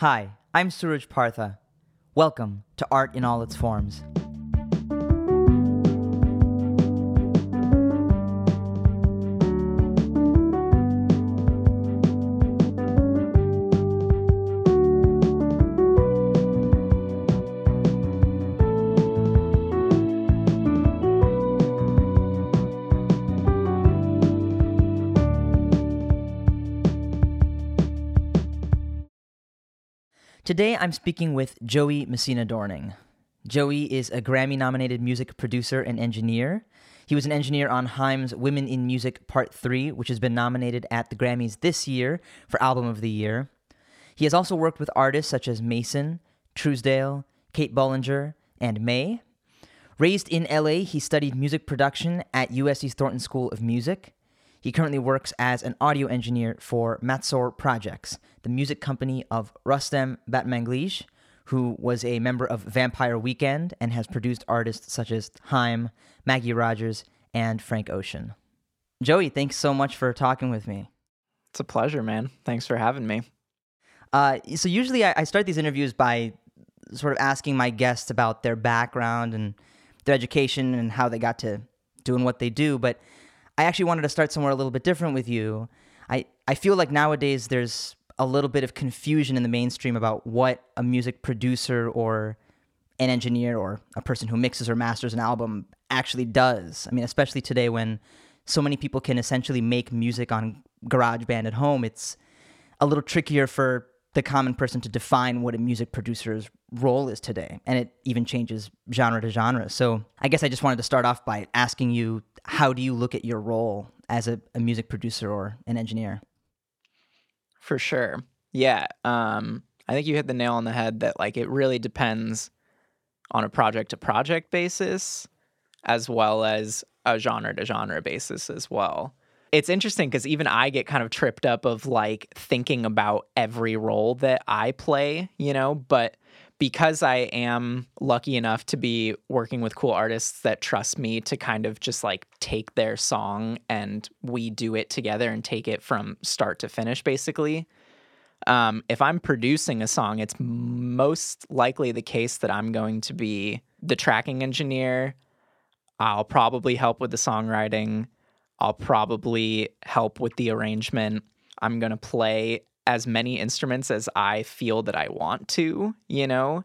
Hi, I'm Suraj Partha. Welcome to Art in All Its Forms. Today I'm speaking with Joey Messina Dorning. Joey is a Grammy nominated music producer and engineer. He was an engineer on Haim's Women in Music Part 3, which has been nominated at the Grammys this year for Album of the Year. He has also worked with artists such as Mason, Truesdale, Kate Bollinger, and May. Raised in LA, he studied music production at USC's Thornton School of Music. He currently works as an audio engineer for Matsor Projects, the music company of Rostam Batmanglij, who was a member of Vampire Weekend and has produced artists such as Haim, Maggie Rogers, and Frank Ocean. Joey, thanks so much for talking with me. It's a pleasure, man. Thanks for having me. Uh, so usually I, I start these interviews by sort of asking my guests about their background and their education and how they got to doing what they do, but I actually wanted to start somewhere a little bit different with you. I, I feel like nowadays there's a little bit of confusion in the mainstream about what a music producer or an engineer or a person who mixes or masters an album actually does. I mean, especially today when so many people can essentially make music on GarageBand at home, it's a little trickier for the common person to define what a music producer's role is today. And it even changes genre to genre. So I guess I just wanted to start off by asking you how do you look at your role as a, a music producer or an engineer? For sure. Yeah. Um, I think you hit the nail on the head that like it really depends on a project to project basis as well as a genre to genre basis as well. It's interesting because even I get kind of tripped up of like thinking about every role that I play, you know, but because I am lucky enough to be working with cool artists that trust me to kind of just like take their song and we do it together and take it from start to finish, basically. Um, if I'm producing a song, it's most likely the case that I'm going to be the tracking engineer. I'll probably help with the songwriting. I'll probably help with the arrangement. I'm going to play as many instruments as I feel that I want to, you know,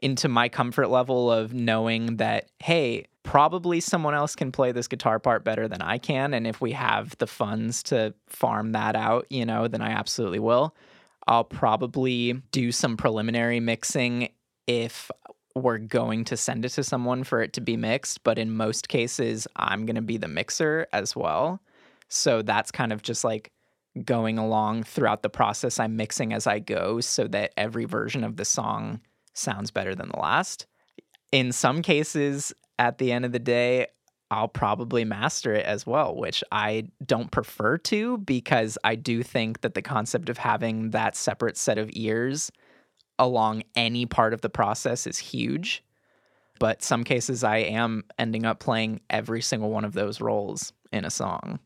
into my comfort level of knowing that, hey, probably someone else can play this guitar part better than I can. And if we have the funds to farm that out, you know, then I absolutely will. I'll probably do some preliminary mixing if we're going to send it to someone for it to be mixed. But in most cases, I'm going to be the mixer as well. So that's kind of just like going along throughout the process. I'm mixing as I go so that every version of the song sounds better than the last. In some cases, at the end of the day, I'll probably master it as well, which I don't prefer to because I do think that the concept of having that separate set of ears along any part of the process is huge. But some cases I am ending up playing every single one of those roles in a song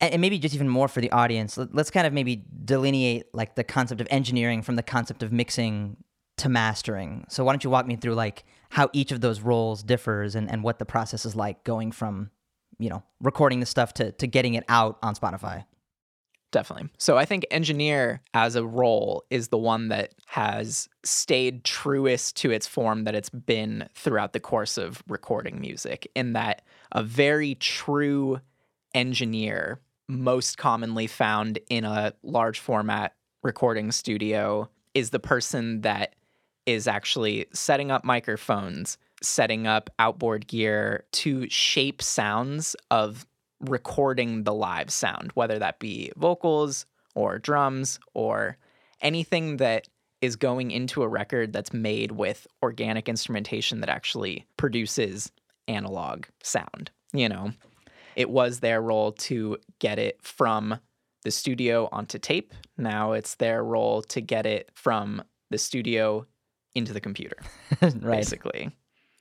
and maybe just even more for the audience let's kind of maybe delineate like the concept of engineering from the concept of mixing to mastering so why don't you walk me through like how each of those roles differs and, and what the process is like going from you know recording the stuff to, to getting it out on spotify definitely. So i think engineer as a role is the one that has stayed truest to its form that it's been throughout the course of recording music in that a very true engineer most commonly found in a large format recording studio is the person that is actually setting up microphones, setting up outboard gear to shape sounds of recording the live sound, whether that be vocals or drums or anything that is going into a record that's made with organic instrumentation that actually produces analog sound, you know it was their role to get it from the studio onto tape. Now it's their role to get it from the studio into the computer, right. basically.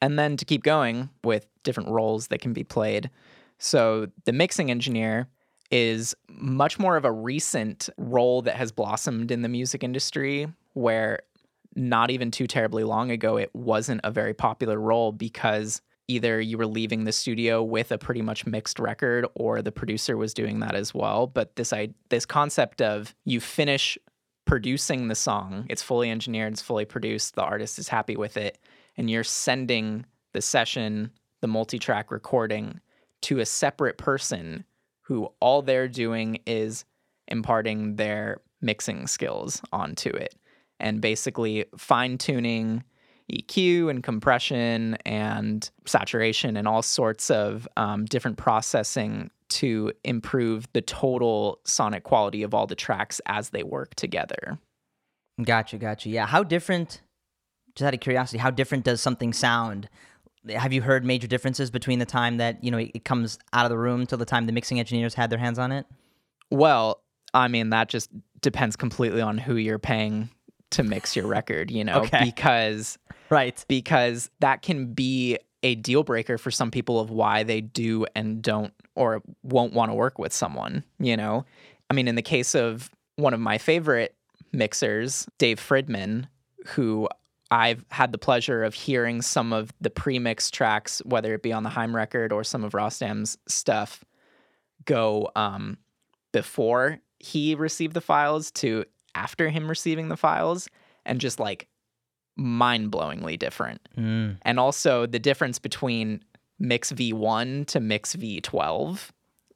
And then to keep going with different roles that can be played. So the mixing engineer is much more of a recent role that has blossomed in the music industry where not even too terribly long ago, it wasn't a very popular role because either you were leaving the studio with a pretty much mixed record or the producer was doing that as well. But this I this concept of you finish producing the song, it's fully engineered, it's fully produced, the artist is happy with it, and you're sending the session, the multi-track recording to a separate person who all they're doing is imparting their mixing skills onto it and basically fine tuning EQ and compression and saturation and all sorts of um, different processing to improve the total sonic quality of all the tracks as they work together. Gotcha, gotcha. Yeah. How different, just out of curiosity, how different does something sound? Have you heard major differences between the time that, you know, it comes out of the room till the time the mixing engineers had their hands on it? Well, I mean, that just depends completely on who you're paying to mix your record, you know, Okay. because Right. because that can be a deal breaker for some people of why they do and don't or won't want to work with someone, you know? I mean, in the case of one of my favorite mixers, Dave Fridmann, who I've had the pleasure of hearing some of the pre-mix tracks, whether it be on the Haim record or some of Rostam's stuff, go um, before he received the files to after him receiving the files, and just like mind-blowingly different. Mm. And also the difference between Mix V1 to Mix V12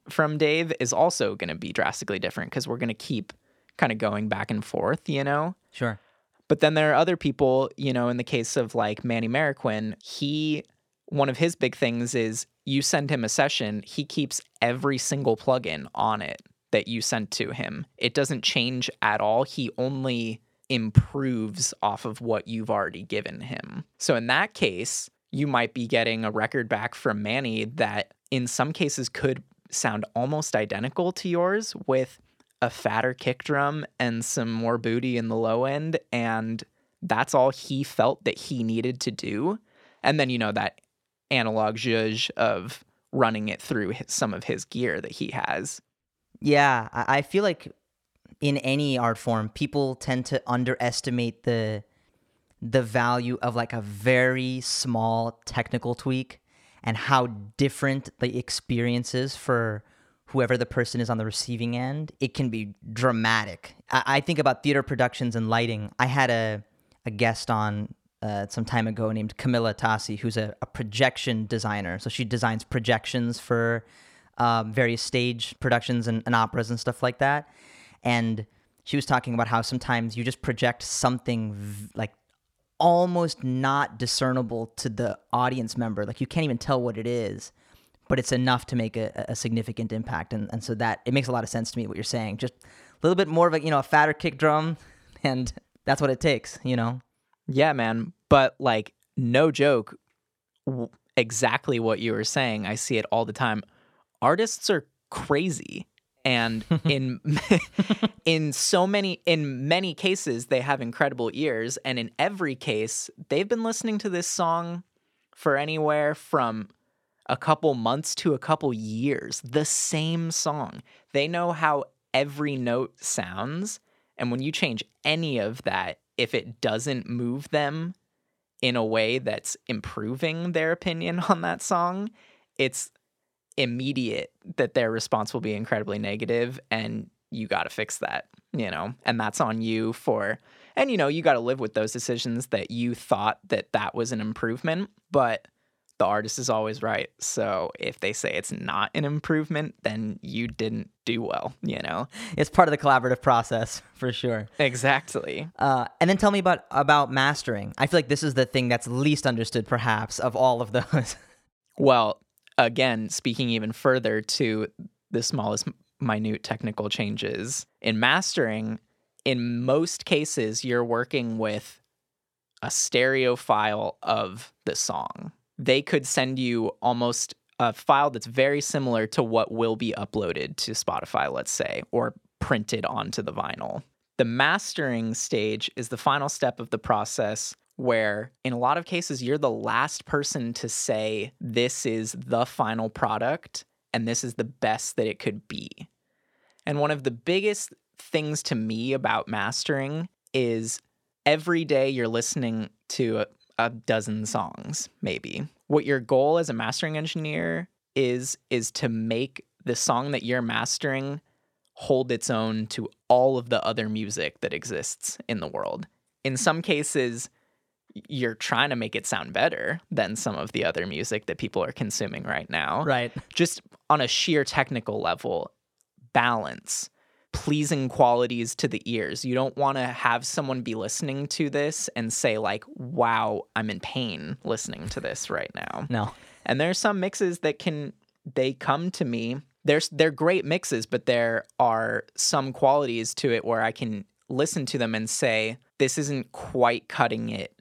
from Dave is also going to be drastically different because we're going to keep kind of going back and forth, you know? Sure. But then there are other people, you know, in the case of like Manny Marroquin, he, one of his big things is you send him a session, he keeps every single plugin on it that you sent to him. It doesn't change at all. He only improves off of what you've already given him. So in that case, you might be getting a record back from Manny that in some cases could sound almost identical to yours with a fatter kick drum and some more booty in the low end and that's all he felt that he needed to do. And then you know that analog zhuzh of running it through some of his gear that he has. Yeah, I, I feel like in any art form, people tend to underestimate the the value of like a very small technical tweak and how different the experience is for whoever the person is on the receiving end. It can be dramatic. I, I think about theater productions and lighting. I had a a guest on uh, some time ago named Camilla Tassi, who's a, a projection designer. So she designs projections for um, various stage productions and, and operas and stuff like that. And she was talking about how sometimes you just project something v- like almost not discernible to the audience member. Like you can't even tell what it is, but it's enough to make a, a significant impact. And, and so that it makes a lot of sense to me what you're saying. Just a little bit more of a, you know, a fatter kick drum, and that's what it takes, you know? yeah man but like no joke w- exactly what you were saying i see it all the time artists are crazy and in in so many in many cases they have incredible ears and in every case they've been listening to this song for anywhere from a couple months to a couple years the same song. They know how every note sounds and when you change any of that if it doesn't move them in a way that's improving their opinion on that song it's immediate that their response will be incredibly negative and you got to fix that you know? And that's on you for and you know you got to live with those decisions that you thought that that was an improvement but the artist is always right so if they say it's not an improvement then you didn't do well you know It's part of the collaborative process for sure. exactly Uh, and then tell me about about mastering. I feel like this is the thing that's least understood, perhaps, of all of those. Well, again, speaking even further to the smallest minute technical changes in mastering, in most cases, you're working with a stereo file of the song. They could send you almost a file that's very similar to what will be uploaded to Spotify, let's say, or printed onto the vinyl. The mastering stage is the final step of the process where, in a lot of cases, you're the last person to say, This is the final product and this is the best that it could be. And one of the biggest things to me about mastering is every day you're listening to a, dozen songs, maybe. What your goal as a mastering engineer is is to make the song that you're mastering hold its own to all of the other music that exists in the world. In some cases, you're trying to make it sound better than some of the other music that people are consuming right now. Right. Just on a sheer technical level, balance, pleasing qualities to the ears. You don't want to have someone be listening to this and say like, "Wow, I'm in pain listening to this right now." No. And there's some mixes that can they come to me. There's they're great mixes, but there are some qualities to it where I can listen to them and say, "This isn't quite cutting it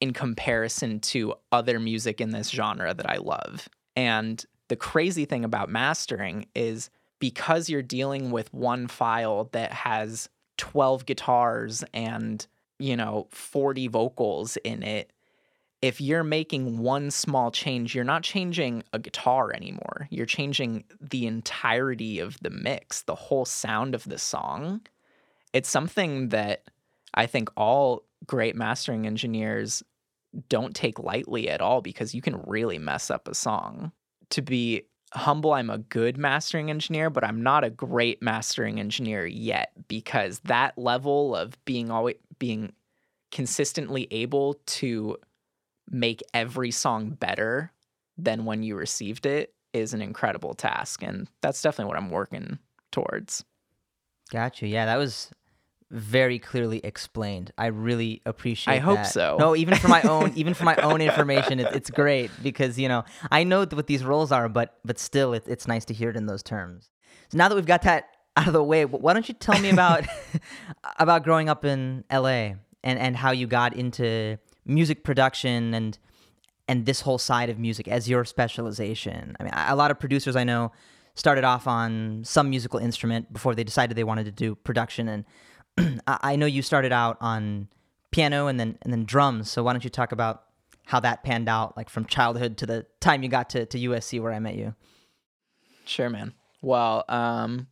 in comparison to other music in this genre that I love." And the crazy thing about mastering is because you're dealing with one file that has 12 guitars and, you know, 40 vocals in it, if you're making one small change, you're not changing a guitar anymore. You're changing the entirety of the mix, the whole sound of the song. It's something that I think all great mastering engineers don't take lightly at all because you can really mess up a song. To be humble, I'm a good mastering engineer, but I'm not a great mastering engineer yet because that level of being always being consistently able to make every song better than when you received it is an incredible task and that's definitely what I'm working towards. Gotcha. Yeah, that was very clearly explained. I really appreciate. It. I hope that. so. No, even for my own, even for my own information, it, it's great because you know I know what these roles are, but but still, it, it's nice to hear it in those terms. So now that we've got that out of the way, why don't you tell me about about growing up in L.A. and and how you got into music production and and this whole side of music as your specialization. I mean, a lot of producers I know started off on some musical instrument before they decided they wanted to do production and I know you started out on piano and then and then drums. So why don't you talk about how that panned out, like from childhood to the time you got to, to USC where I met you? Sure, man. Well, um,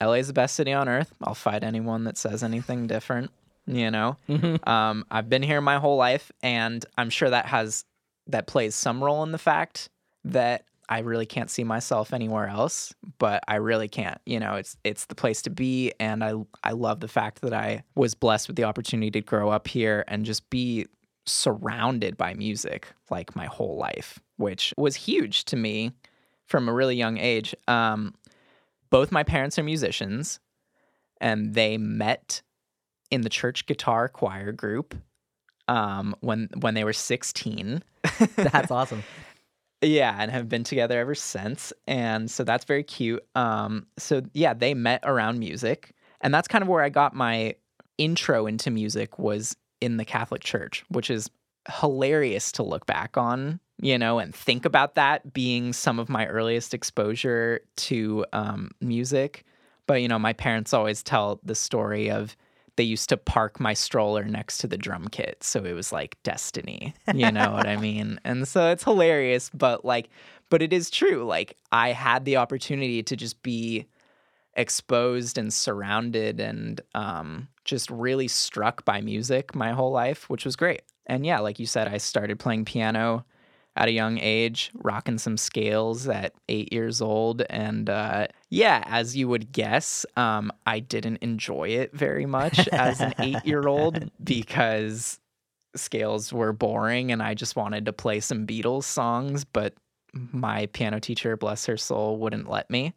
LA is the best city on earth. I'll fight anyone that says anything different. You know, um, I've been here my whole life, and I'm sure that has that plays some role in the fact that I really can't see myself anywhere else, but I really can't. You know, it's it's the place to be and I I love the fact that I was blessed with the opportunity to grow up here and just be surrounded by music like my whole life, which was huge to me from a really young age. Um, both my parents are musicians and they met in the church guitar choir group um, when when they were 16. That's awesome. Yeah, and have been together ever since. And so that's very cute. Um, so yeah, they met around music. And that's kind of where I got my intro into music was in the Catholic Church, which is hilarious to look back on, you know, and think about that being some of my earliest exposure to um, music. But, you know, my parents always tell the story of they used to park my stroller next to the drum kit. So it was like destiny. You know what I mean? And so it's hilarious, but like, but it is true. Like, I had the opportunity to just be exposed and surrounded and um, just really struck by music my whole life, which was great. And yeah, like you said, I started playing piano at a young age, rocking some scales at eight years old. And uh, yeah, as you would guess, um, I didn't enjoy it very much as an eight year old because scales were boring and I just wanted to play some Beatles songs, but my piano teacher, bless her soul, wouldn't let me.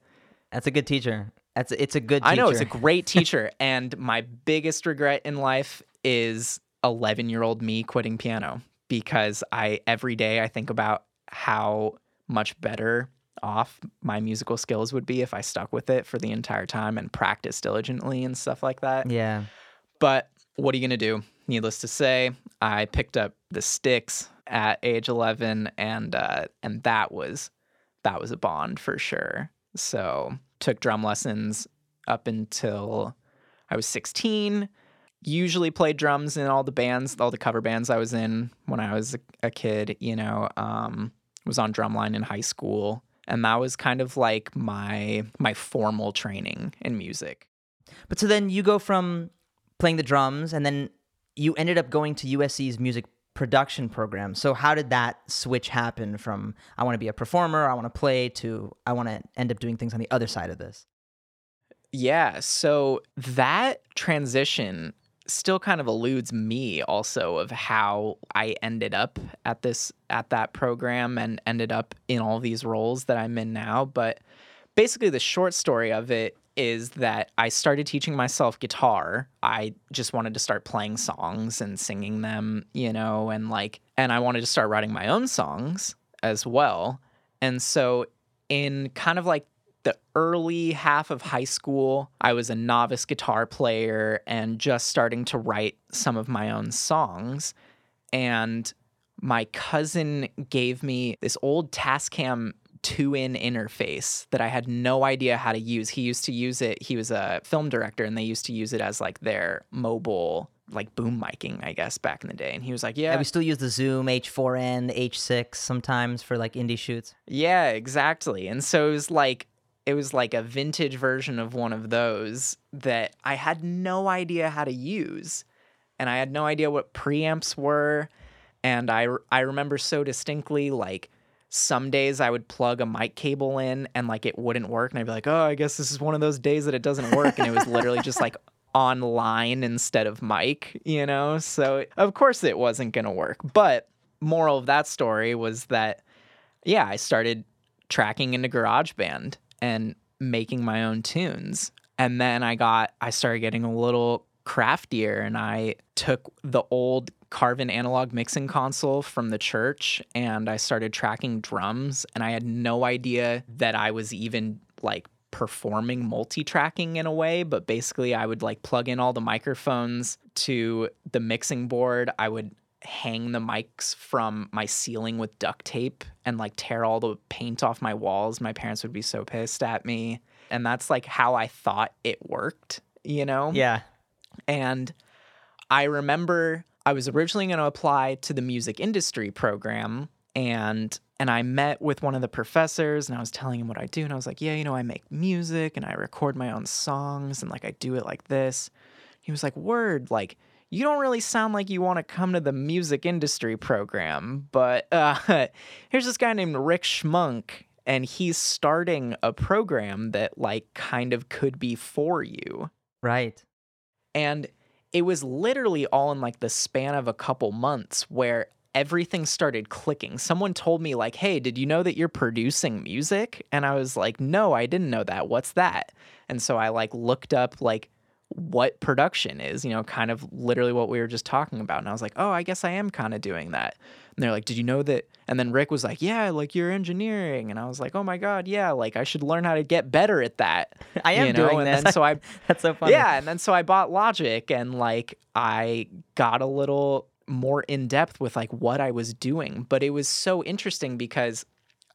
That's a good teacher. That's it's a good. Teacher. I know it's a great teacher, and my biggest regret in life is 11 year old me quitting piano because I every day I think about how much better off my musical skills would be if I stuck with it for the entire time and practiced diligently and stuff like that. Yeah. But what are you going to do? Needless to say, I picked up the sticks at age 11 and uh, and that was that was a bond for sure. So, took drum lessons up until I was 16 usually played drums in all the bands, all the cover bands I was in when I was a, kid, you know, um, was on drumline in high school. And that was kind of like my my formal training in music. But so then you go from playing the drums and then you ended up going to USC's music production program. So how did that switch happen from I want to be a performer, I want to play to I want to end up doing things on the other side of this? Yeah, so that transition still kind of eludes me also of how I ended up at this at that program and ended up in all these roles that I'm in now, but basically the short story of it is that I started teaching myself guitar. I just wanted to start playing songs and singing them, you know, and like and I wanted to start writing my own songs as well. And so in kind of like the early half of high school, I was a novice guitar player and just starting to write some of my own songs. And my cousin gave me this old Tascam two in interface that I had no idea how to use. He used to use it, he was a film director, and they used to use it as like their mobile like boom miking, I guess, back in the day. And he was like, Yeah, Yeah, we still use the Zoom H4n, the H6 sometimes for like indie shoots. Yeah, exactly. And so it was like it was like a vintage version of one of those that I had no idea how to use. And I had no idea what preamps were. And I I remember so distinctly like some days I would plug a mic cable in and like it wouldn't work and I'd be like, "Oh, I guess this is one of those days that it doesn't work." and it was literally just like online instead of mic, you know? So of course it wasn't going to work. But moral of that story was that yeah, I started tracking into GarageBand and making my own tunes. And then I got I started getting a little craftier and I took the old Carvin analog mixing console from the church and I started tracking drums and I had no idea that I was even like performing multi-tracking in a way but basically I would like plug in all the microphones to the mixing board I would hang the mics from my ceiling with duct tape and like tear all the paint off my walls my parents would be so pissed at me and that's like how I thought it worked you know Yeah. and I remember I was originally going to apply to the music industry program and and I met with one of the professors and I was telling him what I do and I was like, "Yeah, you know, I make music and I record my own songs and like I do it like this." He was like, "Word, like you don't really sound like you want to come to the music industry program, but uh, here's this guy named Rick Schmunk, and he's starting a program that like kind of could be for you." Right. And it was literally all in like the span of a couple months where everything started clicking. Someone told me, like, hey, did you know that you're producing music? And I was like, no, I didn't know that. What's that? And so I like looked up like what production is, you know, kind of literally what we were just talking about. And I was like, oh, I guess I am kind of doing that. And they're like, did you know that? And then Rick was like, yeah, like you're engineering. And I was like, oh my God, yeah, like I should learn how to get better at that. I am you know? doing and this. then so I That's so funny. yeah, and then so I bought Logic and like I got a little more in depth with like what I was doing, but it was so interesting because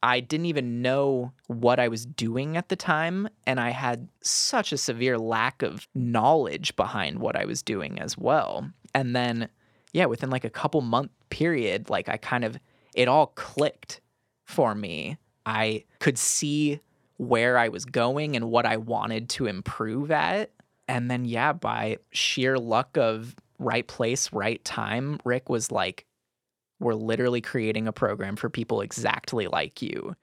I didn't even know what I was doing at the time and I had such a severe lack of knowledge behind what I was doing as well. And then yeah, within like a couple month period, like I kind of it all clicked for me. I could see where I was going and what I wanted to improve at. And then, yeah, by sheer luck of right place, right time, Rick was like, we're literally creating a program for people exactly like you.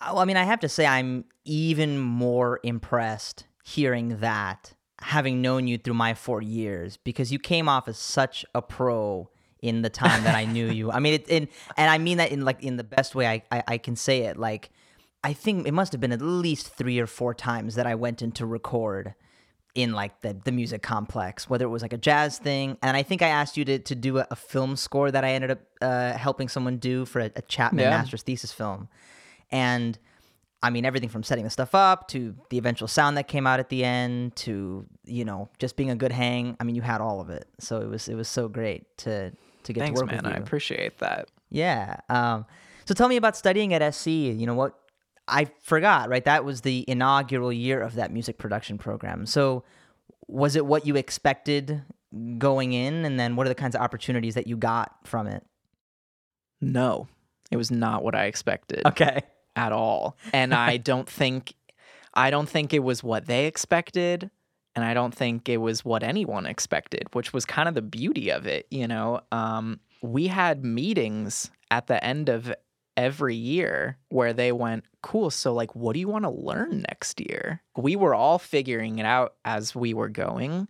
Uh, well, I mean, I have to say, I'm even more impressed hearing that, having known you through my four years, because you came off as such a pro in the time that I knew you. I mean, it, in, and I mean that in like in the best way I, I, I can say it. Like, I think it must have been at least three or four times that I went in to record in like the, the music complex, whether it was like a jazz thing. And I think I asked you to, to do a, a film score that I ended up uh, helping someone do for a, a Chapman Yeah. master's thesis film. And I mean, everything from setting the stuff up to the eventual sound that came out at the end to, you know, just being a good hang. I mean, you had all of it. So it was, it was so great to, to get Thanks, to work man. with you. I appreciate that. Yeah. Um, so tell me about studying at SC. You know what? I forgot, right? That was the inaugural year of that music production program. So was it what you expected going in? And then what are the kinds of opportunities that you got from it? No, it was not what I expected. Okay. at all. And I don't think I don't think it was what they expected. and I don't think it was what anyone expected, which was kind of the beauty of it. You know, um, we had meetings at the end of every year where they went, cool. So, like, what do you want to learn next year? We were all figuring it out as we were going,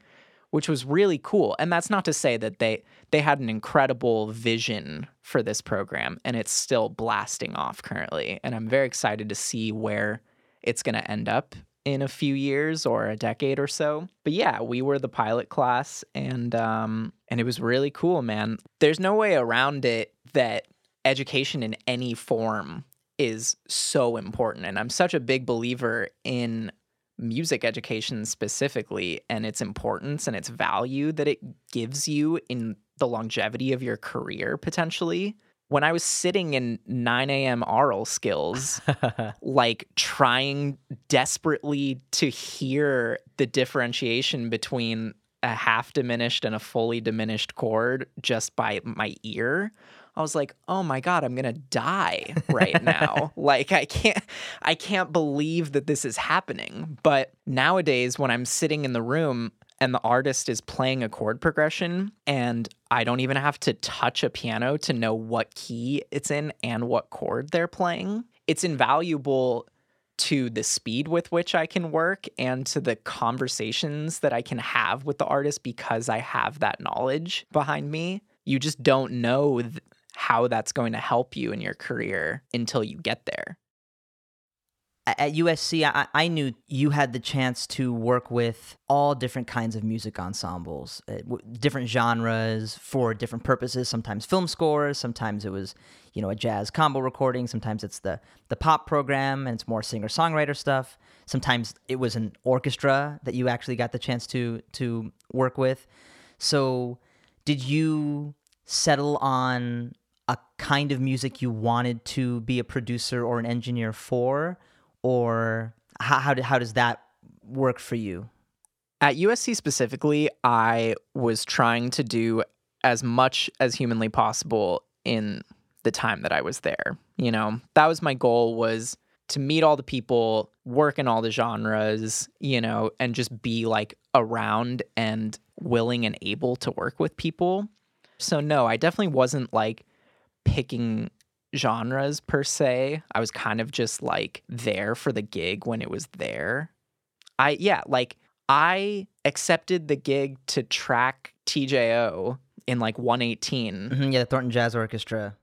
which was really cool. And that's not to say that they they had an incredible vision for this program, and it's still blasting off currently. And I'm very excited to see where it's going to end up in a few years or a decade or so. But yeah, we were the pilot class and um and it was really cool, man. There's no way around it that education in any form is so important and I'm such a big believer in music education specifically and its importance and its value that it gives you in the longevity of your career potentially when I was sitting in 9 a.m. aural skills, like trying desperately to hear the differentiation between a half diminished and a fully diminished chord just by my ear. I was like, "Oh my god, I'm going to die right now." like I can't I can't believe that this is happening. But nowadays when I'm sitting in the room and the artist is playing a chord progression and I don't even have to touch a piano to know what key it's in and what chord they're playing. It's invaluable to the speed with which I can work and to the conversations that I can have with the artist because I have that knowledge behind me. You just don't know th- how that's going to help you in your career until you get there at USC, I, I, knew you had the chance to work with all different kinds of music ensembles, uh, different genres for different purposes. Sometimes film scores, sometimes it was, you know, a jazz combo recording. Sometimes it's the the pop program and it's more singer songwriter stuff. Sometimes it was an orchestra that you actually got the chance to to work with. So, did you settle on a kind of music you wanted to be a producer or an engineer for? or how how, how does that work for you? At USC specifically, I was trying to do as much as humanly possible in the time that I was there. You know, that was my goal was to meet all the people, work in all the genres, you know, and just be like around and willing and able to work with people. So no, I definitely wasn't like picking genres per se. I was kind of just like there for the gig when it was there. I, yeah, like I accepted the gig to track TJO in like 118. Mm-hmm, yeah, the Thornton Jazz Orchestra.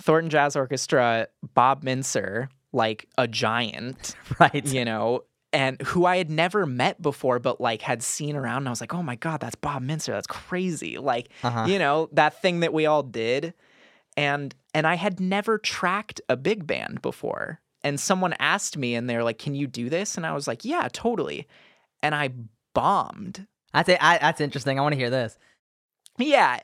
Thornton Jazz Orchestra, Bob Mintzer, like a giant. right. You know, and who I had never met before, but like had seen around. And I was like, oh my God, that's Bob Mintzer. That's crazy. Like, uh-huh. you know, that thing that we all did and and I had never tracked a big band before. And someone asked me and they're like, "Can you do this?" And I was like, "Yeah, totally." And I bombed. That's it. that's interesting. I want to hear this. Yeah,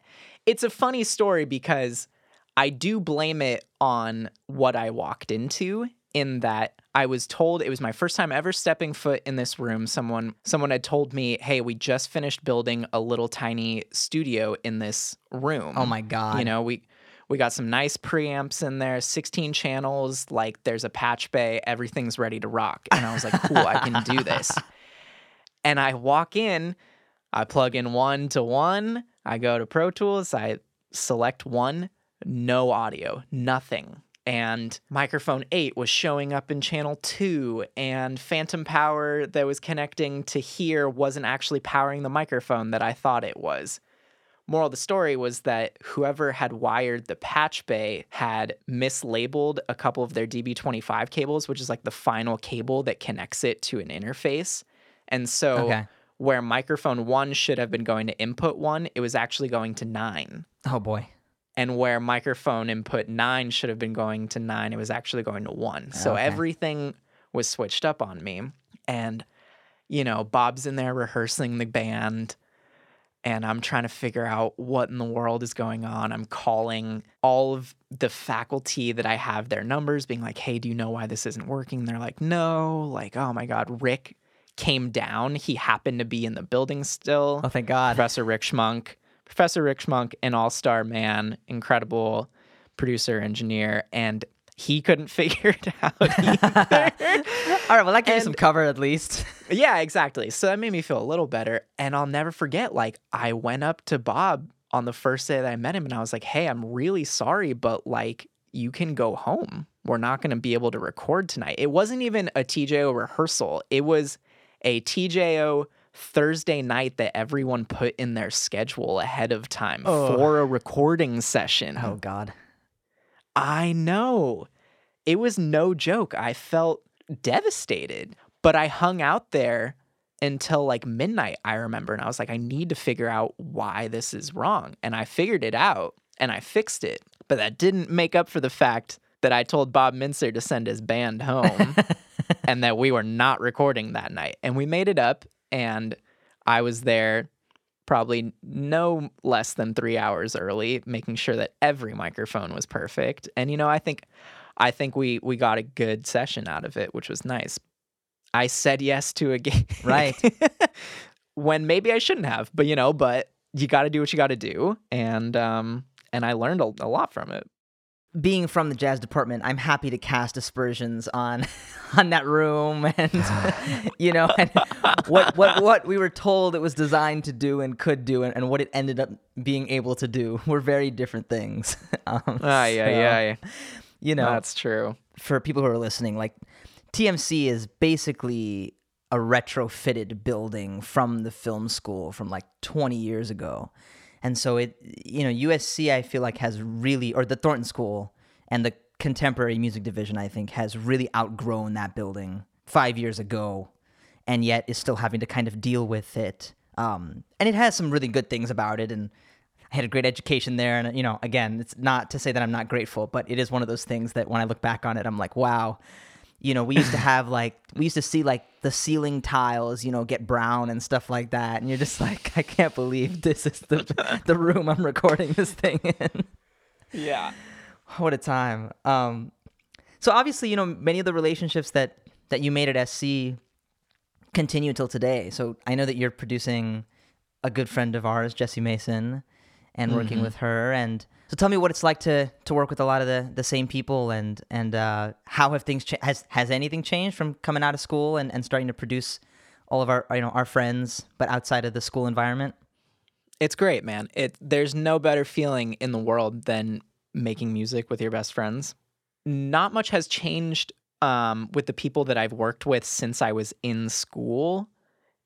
it's a funny story because I do blame it on what I walked into in that I was told it was my first time ever stepping foot in this room. Someone someone had told me, "Hey, we just finished building a little tiny studio in this room." Oh my god. You know, we we got some nice preamps in there, 16 channels, like there's a patch bay, everything's ready to rock. And I was like, cool, I can do this. And I walk in, I plug in one to one, I go to Pro Tools, I select one, no audio, nothing. And microphone 8 was showing up in channel 2, and phantom power that was connecting to here wasn't actually powering the microphone that I thought it was moral of the story was that whoever had wired the patch bay had mislabeled a couple of their DB25 cables, which is like the final cable that connects it to an interface. And so okay. where microphone one should have been going to input one, it was actually going to nine. Oh boy. And where microphone input nine should have been going to nine, it was actually going to one. So okay. everything was switched up on me. And, you know, Bob's in there rehearsing the band and I'm trying to figure out what in the world is going on. I'm calling all of the faculty that I have their numbers, being like, hey, do you know why this isn't working? And they're like, no. Like, oh my God, Rick came down. He happened to be in the building still. Oh, thank God. Professor Rick Schmunk. Professor Rick Schmunk, an all star man, incredible producer, engineer. And he couldn't figure it out. All right, well, that gave you some cover at least. yeah, exactly. So that made me feel a little better. And I'll never forget, like, I went up to Bob on the first day that I met him and I was like, hey, I'm really sorry, but like, you can go home. We're not going to be able to record tonight. It wasn't even a TJO rehearsal, it was a TJO Thursday night that everyone put in their schedule ahead of time Oh. for a recording session. Oh God. I know. It was no joke. I felt devastated, but I hung out there until like midnight, I remember. And I was like, I need to figure out why this is wrong. And I figured it out and I fixed it. But that didn't make up for the fact that I told Bob Mintzer to send his band home and that we were not recording that night. And we made it up. And I was there probably no less than three hours early, making sure that every microphone was perfect. And you know, I think I think we we got a good session out of it, which was nice. I said yes to a game. Right. when maybe I shouldn't have, but you know, but you got to do what you got to do, and um, and I learned a, a lot from it. Being from the jazz department, I'm happy to cast aspersions on on that room and you know and what what what we were told it was designed to do and could do and, and what it ended up being able to do were very different things. um, Ah, yeah, so, yeah, You know, that's true. for people who are listening, like TMC is basically a retrofitted building from the film school from like 20 years ago. And so it, you know, USC, I feel like has really, or the Thornton School and the contemporary music division, I think, has really outgrown that building five years ago and yet is still having to kind of deal with it. Um, and it has some really good things about it. And I had a great education there. And, you know, again, it's not to say that I'm not grateful, but it is one of those things that when I look back on it, I'm like, wow. You know, we used to have like, we used to see like the ceiling tiles, you know, get brown and stuff like that. And you're just like, I can't believe this is the, the room I'm recording this thing in. Yeah. what a time. Um, so obviously, you know, many of the relationships that that you made at SC continue until today. So I know that you're producing a good friend of ours, Jesse Mason, and working with her. And so tell me what it's like to to work with a lot of the the same people, and and uh, how have things cha- has has anything changed from coming out of school and, and starting to produce all of our you know our friends, but outside of the school environment. It's great, man. It there's no better feeling in the world than making music with your best friends. Not much has changed um, with the people that I've worked with since I was in school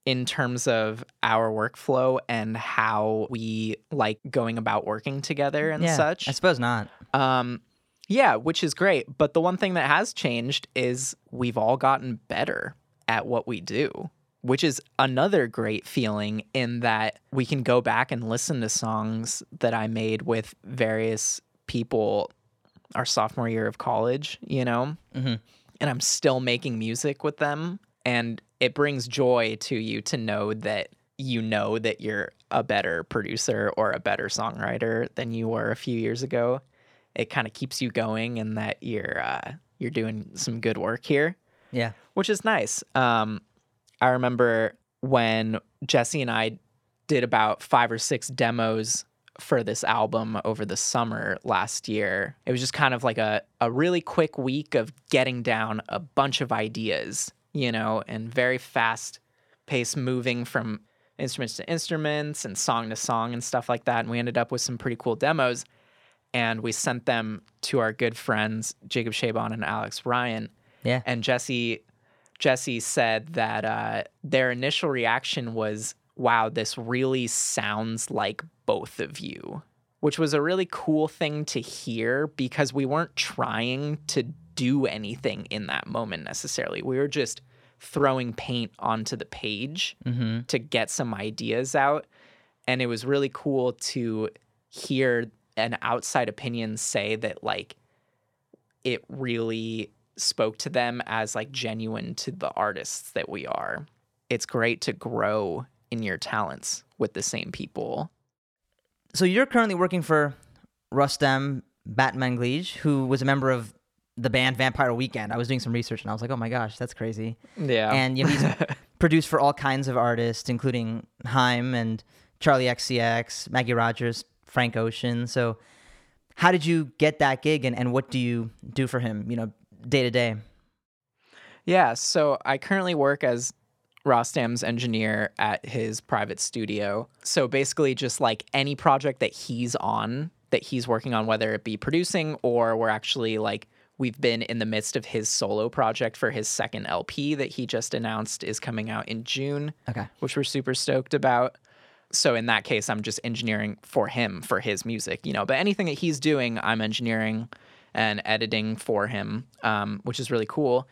in terms of our workflow and how we like going about working together and yeah, such. I suppose not. Um, yeah, which is great. But the one thing that has changed is we've all gotten better at what we do, which is another great feeling in that we can go back and listen to songs that I made with various people our sophomore year of college, you know? hmm and I'm still making music with them. And it brings joy to you to know that you know that you're a better producer or a better songwriter than you were a few years ago. It kind of keeps you going and that you're uh, you're doing some good work here, Yeah. which is nice. Um, I remember when Jesse and I did about five or six demos for this album over the summer last year. It was just kind of like a, a really quick week of getting down a bunch of ideas, you know, and very fast pace moving from instruments to instruments and song to song and stuff like that. And we ended up with some pretty cool demos. And we sent them to our good friends, Jacob Shabon and Alex Ryan. Yeah. And Jesse Jesse said that uh, their initial reaction was, "Wow, this really sounds like both of you," which was a really cool thing to hear because we weren't trying to do anything in that moment necessarily. We were just throwing paint onto the page Mm-hmm. to get some ideas out, and it was really cool to hear an outside opinion say that like it really spoke to them as like genuine to the artists that we are. It's great to grow in your talents with the same people. So you're currently working for Rostam Batmanglij, who was a member of the band Vampire Weekend. I was doing some research and I was like, oh my gosh, that's crazy. Yeah. And you know, he's produced for all kinds of artists, including Haim and Charli XCX, Maggie Rogers, Frank Ocean. So how did you get that gig and, and what do you do for him, you know, day to day? Yeah, so I currently work as Rostam's engineer at his private studio. So basically, just like any project that he's on, that he's working on, whether it be producing or we're actually like, we've been in the midst of his solo project for his second LP that he just announced is coming out in June, Okay. which we're super stoked about. So in that case, I'm just engineering for him for his music, you know. But anything that he's doing, I'm engineering and editing for him, um, which is really cool.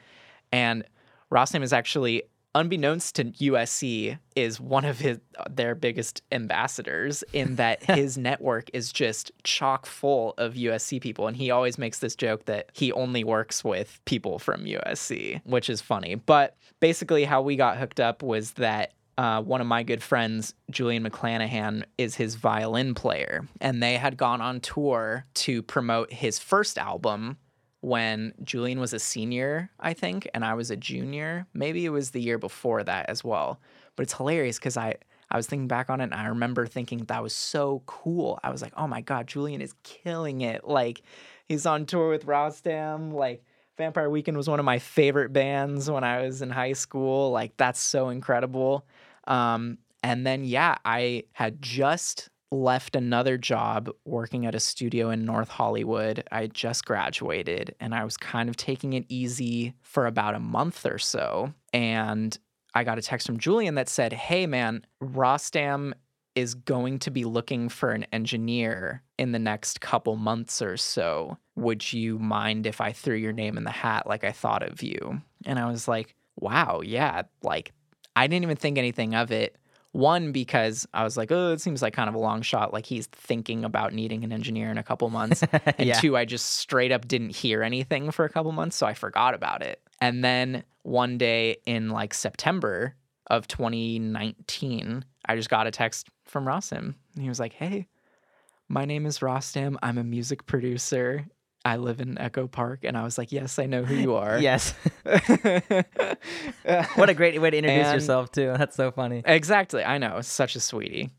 And Rostam is actually, unbeknownst to USC, is one of his their biggest ambassadors in that his network is just chock full of USC people, and he always makes this joke that he only works with people from USC, which is funny. But basically, how we got hooked up was that uh, one of my good friends, Julian McClanahan, is his violin player. And they had gone on tour to promote his first album when Julian was a senior, I think, and I was a junior. Maybe it was the year before that as well. But it's hilarious because I, I was thinking back on it and I remember thinking that was so cool. I was like, oh my God, Julian is killing it. Like, he's on tour with Rostam. Like, Vampire Weekend was one of my favorite bands when I was in high school. Like, that's so incredible. Um, and then, yeah, I had just left another job working at a studio in North Hollywood. I just graduated and I was kind of taking it easy for about a month or so. And I got a text from Julian that said, Hey, man, Rostam is going to be looking for an engineer in the next couple months or so. Would you mind if I threw your name in the hat like I thought of you? And I was like, wow, yeah, like I didn't even think anything of it. One, because I was like, oh, it seems like kind of a long shot. Like he's thinking about needing an engineer in a couple months. And Yeah. two, I just straight up didn't hear anything for a couple months. So I forgot about it. And then one day in like September of 2019, I just got a text from Rostam. And he was like, hey, my name is Rostam. I'm a music producer. I live in Echo Park. And I was like, yes, I know who you are. Yes. what a great way to introduce And- yourself too. That's so funny. Exactly. I know. Such a sweetie.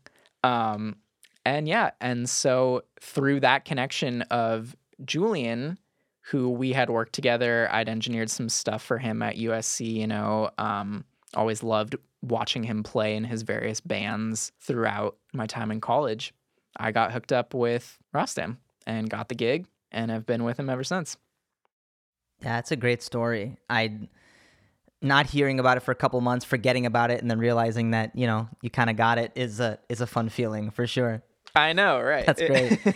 Um, and yeah, and so through that connection of Julian, who we had worked together, I'd engineered some stuff for him at USC, you know, um, always loved watching him play in his various bands throughout my time in college. I got hooked up with Rostam and got the gig and I've been with him ever since. Yeah, that's a great story. I not hearing about it for a couple months, forgetting about it, and then realizing that you know you kind of got it is a is a fun feeling for sure. I know, right? That's great.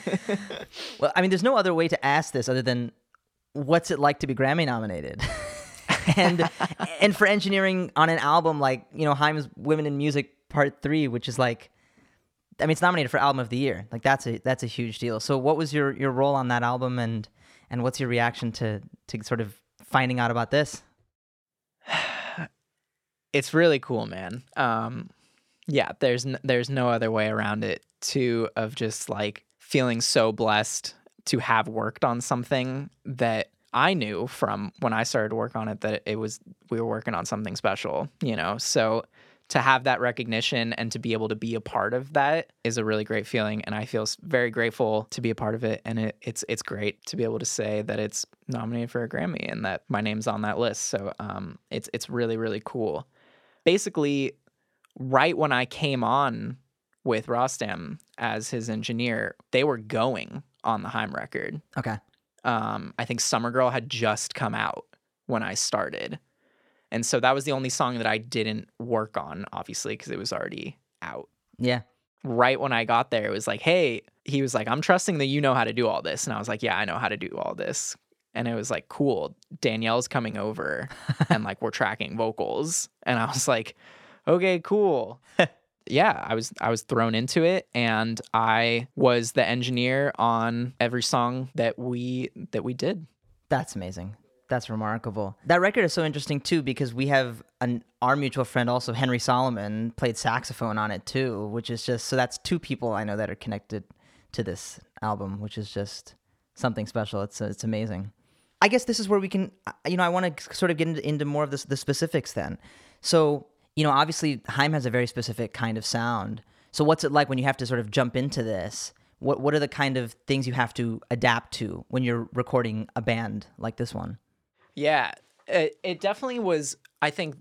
Well, I mean, there's no other way to ask this other than what's it like to be Grammy nominated? and and for engineering on an album like you know Haim's Women in Music Part Three, which is like, I mean, it's nominated for Album of the Year. Like that's a that's a huge deal. So, what was your your role on that album, and and what's your reaction to to sort of finding out about this? it's really cool, man. Um, yeah, there's n- there's no other way around it. Too of just like feeling so blessed to have worked on something that I knew from when I started to work on it that it was we were working on something special, you know. So to have that recognition and to be able to be a part of that is a really great feeling and I feel very grateful to be a part of it and it, it's it's great to be able to say that it's nominated for a Grammy and that my name's on that list. So um it's it's really really cool basically right when I came on with Rostam as his engineer, they were going on the Haim record. Okay. Um, I think Summer Girl had just come out when I started. And so that was the only song that I didn't work on, obviously, because it was already out. Yeah. Right when I got there, it was like, hey, he was like, I'm trusting that you know how to do all this. And I was like, yeah, I know how to do all this. And it was like, cool. Danielle's coming over and like we're tracking vocals. And I was like, okay, cool. yeah, I was I was thrown into it and I was the engineer on every song that we that we did. That's amazing. That's remarkable. That record is so interesting too because we have an our mutual friend also Henry Solomon played saxophone on it too, which is just so that's two people I know that are connected to this album, which is just something special. It's it's amazing. I guess this is where we can uh, you know I want to sort of get into, into more of this, the specifics then. So you know obviously Haim has a very specific kind of sound. So what's it like when you have to sort of jump into this what what are the kind of things you have to adapt to when you're recording a band like this one? Yeah, it, it definitely was. I think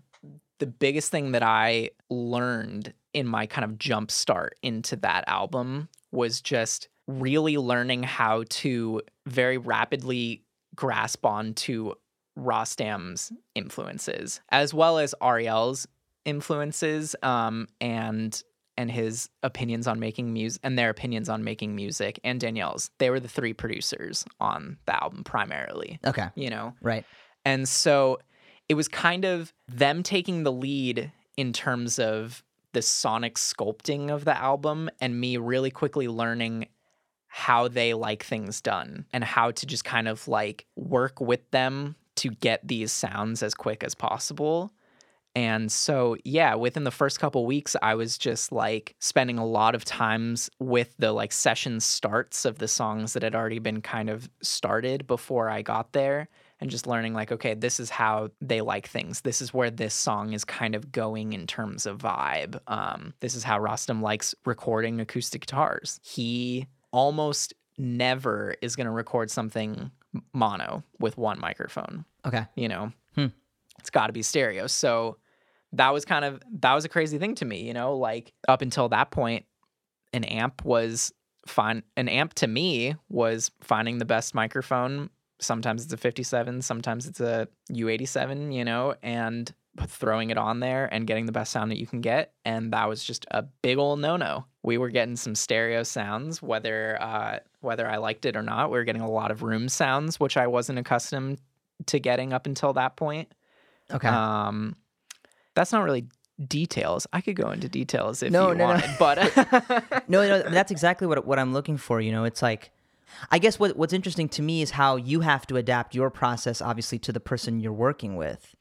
the biggest thing that I learned in my kind of jump start into that album was just really learning how to very rapidly grasp onto Rostam's influences as well as Ariel's influences um, and and his opinions on making music and their opinions on making music and Danielle's. They were the three producers on the album primarily. Okay. You know. Right. And so it was kind of them taking the lead in terms of the sonic sculpting of the album and me really quickly learning how they like things done and how to just kind of like work with them to get these sounds as quick as possible. And so, yeah, within the first couple weeks, I was just like spending a lot of times with the like session starts of the songs that had already been kind of started before I got there and just learning like okay this is how they like things this is where this song is kind of going in terms of vibe um, this is how rostam likes recording acoustic guitars he almost never is going to record something mono with one microphone Okay. you know Hmm. it's got to be stereo so that was kind of that was a crazy thing to me you know like up until that point an amp was fine an amp to me was finding the best microphone sometimes it's a 57 sometimes it's a u87 you know and throwing it on there and getting the best sound that you can get and that was just a big old no-no we were getting some stereo sounds whether uh, whether i liked it or not we were getting a lot of room sounds which i wasn't accustomed to getting up until that point Okay. um, that's not really details. I could go into details if No, you no, no. wanted, but no, no, that's exactly what what I'm looking for. You know, it's like, I guess what what's interesting to me is how you have to adapt your process, obviously, to the person you're working with.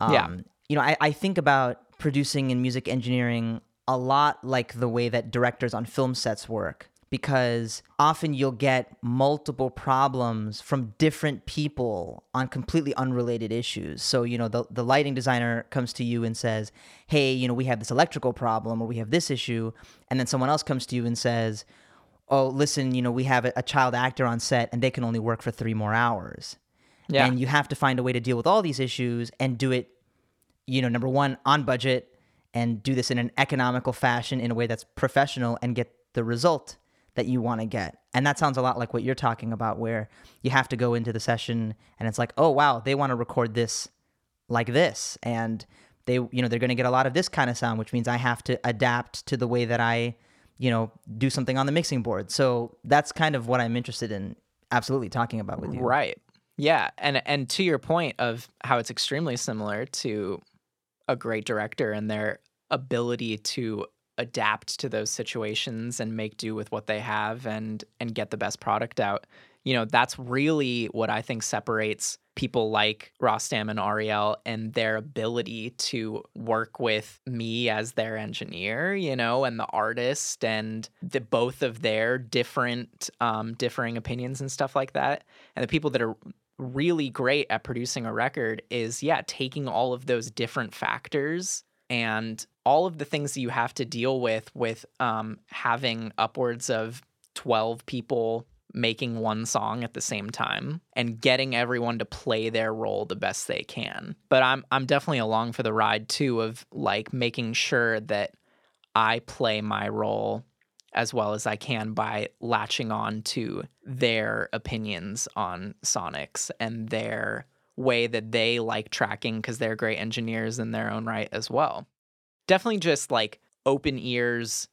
Um, Yeah. You know, I, I think about producing and music engineering a lot like the way that directors on film sets work. Because often you'll get multiple problems from different people on completely unrelated issues. So, you know, the, the lighting designer comes to you and says, Hey, you know, we have this electrical problem or we have this issue. And then someone else comes to you and says, oh, listen, you know, we have a, a child actor on set and they can only work for three more hours. yeah, And you have to find a way to deal with all these issues and do it, you know, number one, on budget and do this in an economical fashion in a way that's professional and get the result that you want to get. And that sounds a lot like what you're talking about, where you have to go into the session and it's like, oh, wow, they want to record this like this. And they, you know, they're going to get a lot of this kind of sound, which means I have to adapt to the way that I, you know, do something on the mixing board. So that's kind of what I'm interested in absolutely talking about with you. right. Yeah, and and to your point of how it's extremely similar to a great director and their ability to adapt to those situations and make do with what they have and and get the best product out. You know, that's really what I think separates people like Rostam and Ariel and their ability to work with me as their engineer, you know, and the artist and the both of their different um differing opinions and stuff like that. And the people that are really great at producing a record is yeah, taking all of those different factors and all of the things that you have to deal with with um, having upwards of 12 people making one song at the same time and getting everyone to play their role the best they can. But I'm I'm definitely along for the ride too of like making sure that I play my role as well as I can by latching on to their opinions on Sonics and their way that they like tracking because they're great engineers in their own right as well. Definitely just like open ears,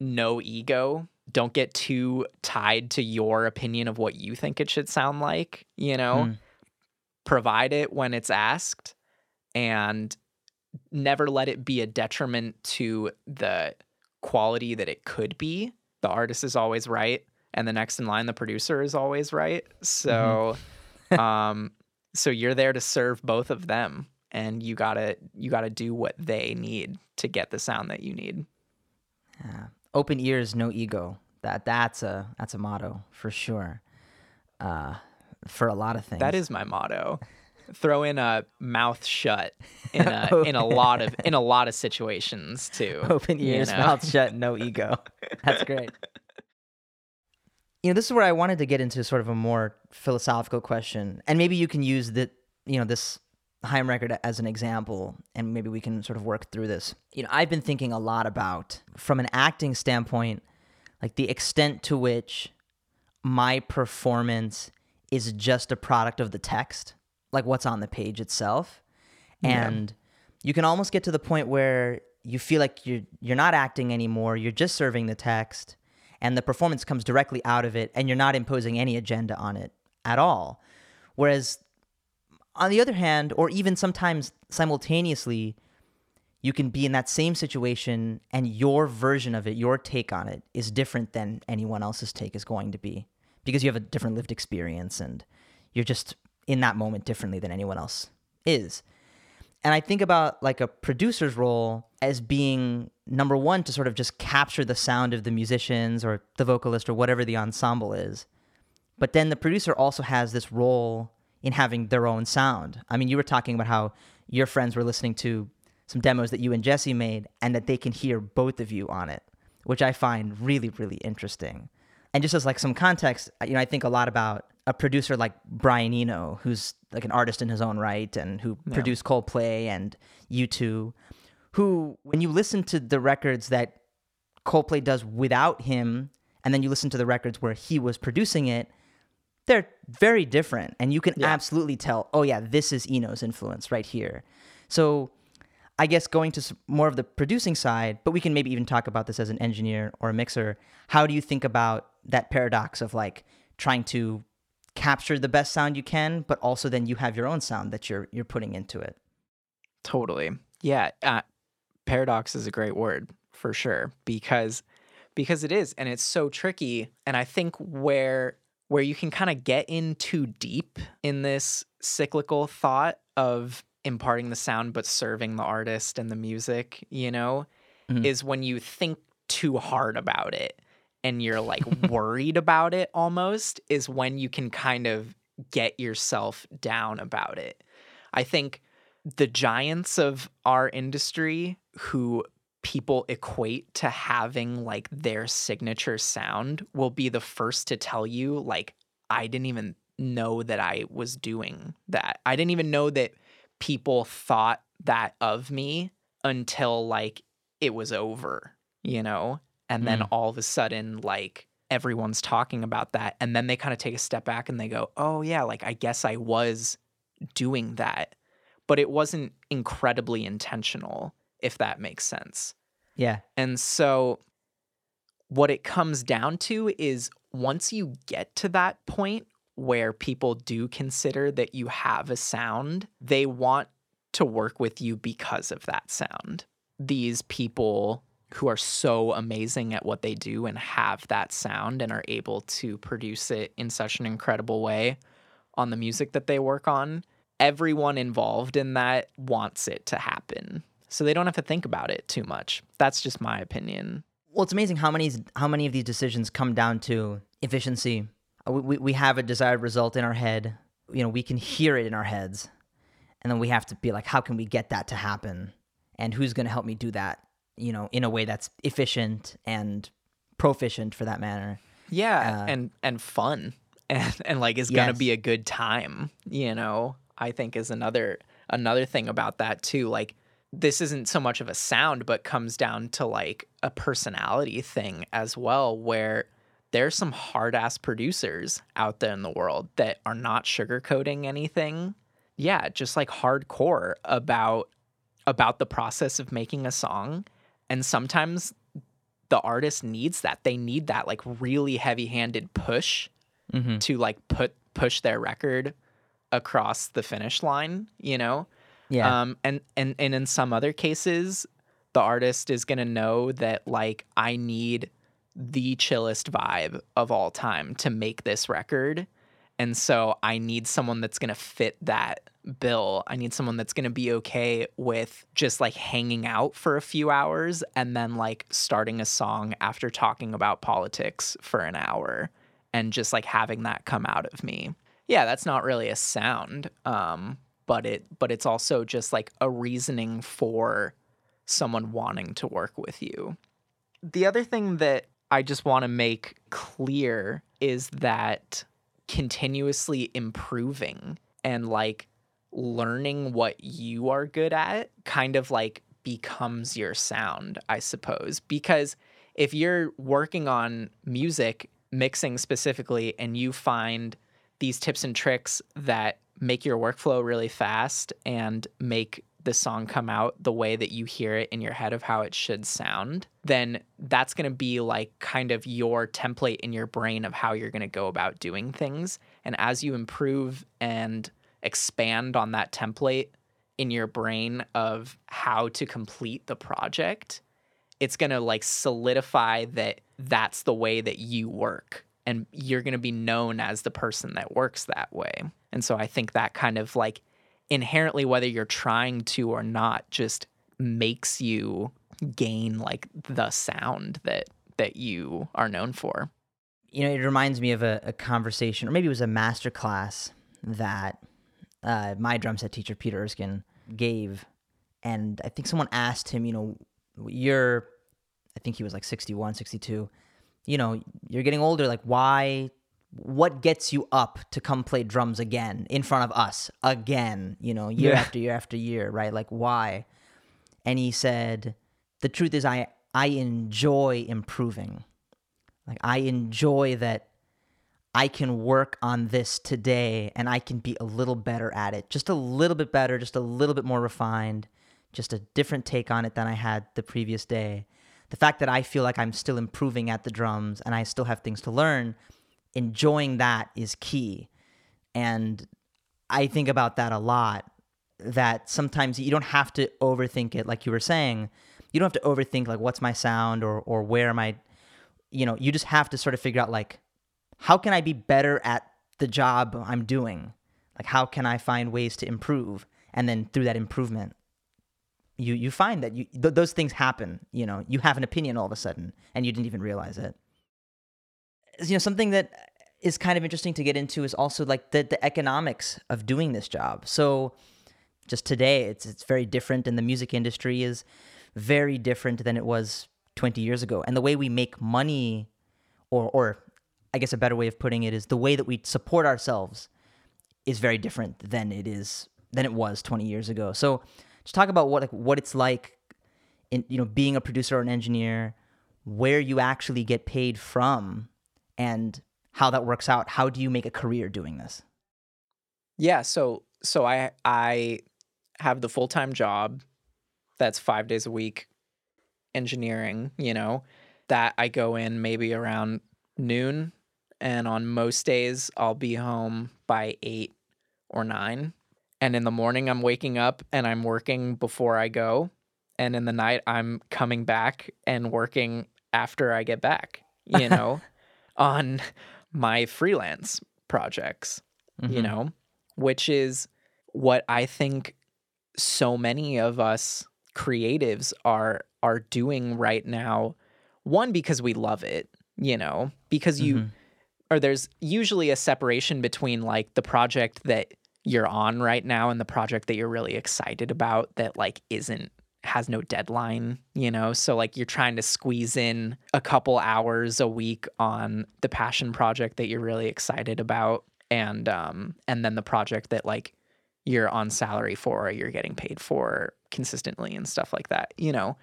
no ego. Don't get too tied to your opinion of what you think it should sound like, you know? Hmm. Provide it when it's asked and never let it be a detriment to the quality that it could be. The artist is always right, and the next in line, the producer is always right. So, um, so you're there to serve both of them, and you gotta you gotta do what they need to get the sound that you need. Yeah. Open ears, no ego. That that's a that's a motto for sure. Uh, for a lot of things. That is my motto. Throw in a mouth shut in a in a lot of in a lot of situations too. open you ears, know? mouth shut, no ego. That's great. You know, this is where I wanted to get into sort of a more philosophical question, and maybe you can use the, you know, this Haim record as an example, and maybe we can sort of work through this. You know, I've been thinking a lot about, from an acting standpoint, like the extent to which my performance is just a product of the text, like what's on the page itself, Yeah. and you can almost get to the point where you feel like you're you're not acting anymore. You're just serving the text, and the performance comes directly out of it, and you're not imposing any agenda on it at all. Whereas, on the other hand, or even sometimes simultaneously, you can be in that same situation, and your version of it, your take on it, is different than anyone else's take is going to be because you have a different lived experience, and you're just in that moment differently than anyone else is. And I think about like a producer's role as being number one to sort of just capture the sound of the musicians or the vocalist or whatever the ensemble is. But then the producer also has this role in having their own sound. I mean, you were talking about how your friends were listening to some demos that you and Jesse made and that they can hear both of you on it, which I find really, really interesting. And just as like some context, you know, I think a lot about a producer like Brian Eno, who's like an artist in his own right and who produced Coldplay and U2, who, when you listen to the records that Coldplay does without him, and then you listen to the records where he was producing it, they're very different. And you can absolutely tell, oh, yeah, this is Eno's influence right here. So I guess going to more of the producing side, but we can maybe even talk about this as an engineer or a mixer. How do you think about that paradox of like trying to capture the best sound you can, but also then you have your own sound that you're you're putting into it? Totally. Yeah. Uh, paradox is a great word for sure because because it is and it's so tricky and I think where where you can kind of get in too deep in this cyclical thought of imparting the sound but serving the artist and the music, you know, Mhm. is when you think too hard about it and you're like worried about it almost is when you can kind of get yourself down about it. I think the giants of our industry who people equate to having like their signature sound will be the first to tell you like I didn't even know that I was doing that. I didn't even know that people thought that of me until like it was over, you know? And then Mm. all of a sudden like everyone's talking about that and then they kind of take a step back and they go, "Oh yeah, like I guess I was doing that." But it wasn't incredibly intentional, if that makes sense. Yeah. And so what it comes down to is once you get to that point where people do consider that you have a sound, they want to work with you because of that sound. These people who are so amazing at what they do and have that sound and are able to produce it in such an incredible way on the music that they work on, everyone involved in that wants it to happen. So they don't have to think about it too much. That's just my opinion. Well, it's amazing how many how many of these decisions come down to efficiency. Uh, We, we, we have a desired result in our head. You know, we can hear it in our heads, and then we have to be like, how can we get that to happen? And who's going to help me do that? You know, in a way that's efficient and proficient for that matter. Yeah, Uh, and and fun. And and like is going to be a good time, you know. I think is another another thing about that too. Like this isn't so much of a sound but comes down to like a personality thing as well where there's some hard ass producers out there in the world that are not sugarcoating anything. Yeah, just like hardcore about about the process of making a song. And sometimes the artist needs that. They need that like really heavy-handed push Mm-hmm. to like put push their record across the finish line, you know? Yeah. Um, and and and in some other cases, the artist is gonna know that like I need the chillest vibe of all time to make this record, and so I need someone that's gonna fit that bill. I need someone that's gonna be okay with just like hanging out for a few hours and then like starting a song after talking about politics for an hour and just like having that come out of me. Yeah, that's not really a sound. Um, but it but it's also just like a reasoning for someone wanting to work with you. The other thing that I just want to make clear is that continuously improving and like learning what you are good at kind of like becomes your sound, I suppose. Because if you're working on music, mixing specifically, and you find these tips and tricks that make your workflow really fast and make the song come out the way that you hear it in your head of how it should sound, then that's going to be like kind of your template in your brain of how you're going to go about doing things. And as you improve and expand on that template in your brain of how to complete the project, it's going to like solidify that that's the way that you work and you're going to be known as the person that works that way. And so I think that kind of like inherently whether you're trying to or not just makes you gain like the sound that that you are known for. You know, it reminds me of a, a conversation, or maybe it was a master class that uh, my drum set teacher Peter Erskine gave, and I think someone asked him, you know, you're, I think he was like 61, 62. You know, you're getting older. Like, why what gets you up to come play drums again in front of us again, you know, year yeah. after year after year, right? Like why? And he said, the truth is I I enjoy improving. Like I enjoy that I can work on this today and I can be a little better at it. Just a little bit better, just a little bit more refined, just a different take on it than I had the previous day. The fact that I feel like I'm still improving at the drums and I still have things to learn enjoying that is key. And I think about that a lot that sometimes you don't have to overthink it like you were saying. You don't have to overthink like what's my sound or or where am I you know, you just have to sort of figure out like how can I be better at the job I'm doing? Like how can I find ways to improve? And then through that improvement you you find that you th- those things happen, you know, you have an opinion all of a sudden and you didn't even realize it you know something that is kind of interesting to get into is also like the the economics of doing this job. So just today it's it's very different and the music industry is very different than it was 20 years ago. And the way we make money or or I guess a better way of putting it is the way that we support ourselves is very different than it is than it was 20 years ago. So just talk about what like what it's like in you know being a producer or an engineer, where you actually get paid from and how that works out. How do you make a career doing this? Yeah, so so I I have the full-time job that's 5 days a week engineering, you know, that I go in maybe around noon and on most days I'll be home by 8 or 9. And in the morning I'm waking up and I'm working before I go, and in the night I'm coming back and working after I get back, you know on my freelance projects, mm-hmm. you know, which is what I think so many of us creatives are are doing right now. One because we love it, you know, because you mm-hmm. or there's usually a separation between like the project that you're on right now and the project that you're really excited about that like isn't has no deadline, you know? So like you're trying to squeeze in a couple hours a week on the passion project that you're really excited about and um and then the project that like you're on salary for or you're getting paid for consistently and stuff like that. You know,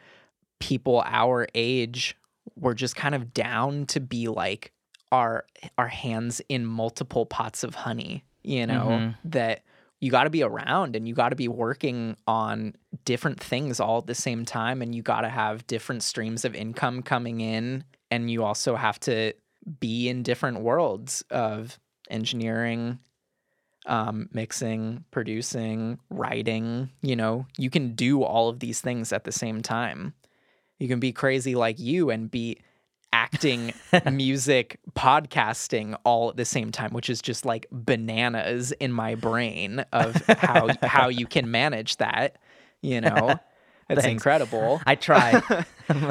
people our age were just kind of down to be like our our hands in multiple pots of honey, you know, mm-hmm. that you got to be around and you got to be working on different things all at the same time and you got to have different streams of income coming in and you also have to be in different worlds of engineering um, mixing producing writing you know? You can do all of these things at the same time. You can be crazy like you and be acting, music, podcasting all at the same time, which is just like bananas in my brain of how how you can manage that. You know, it's incredible. I try.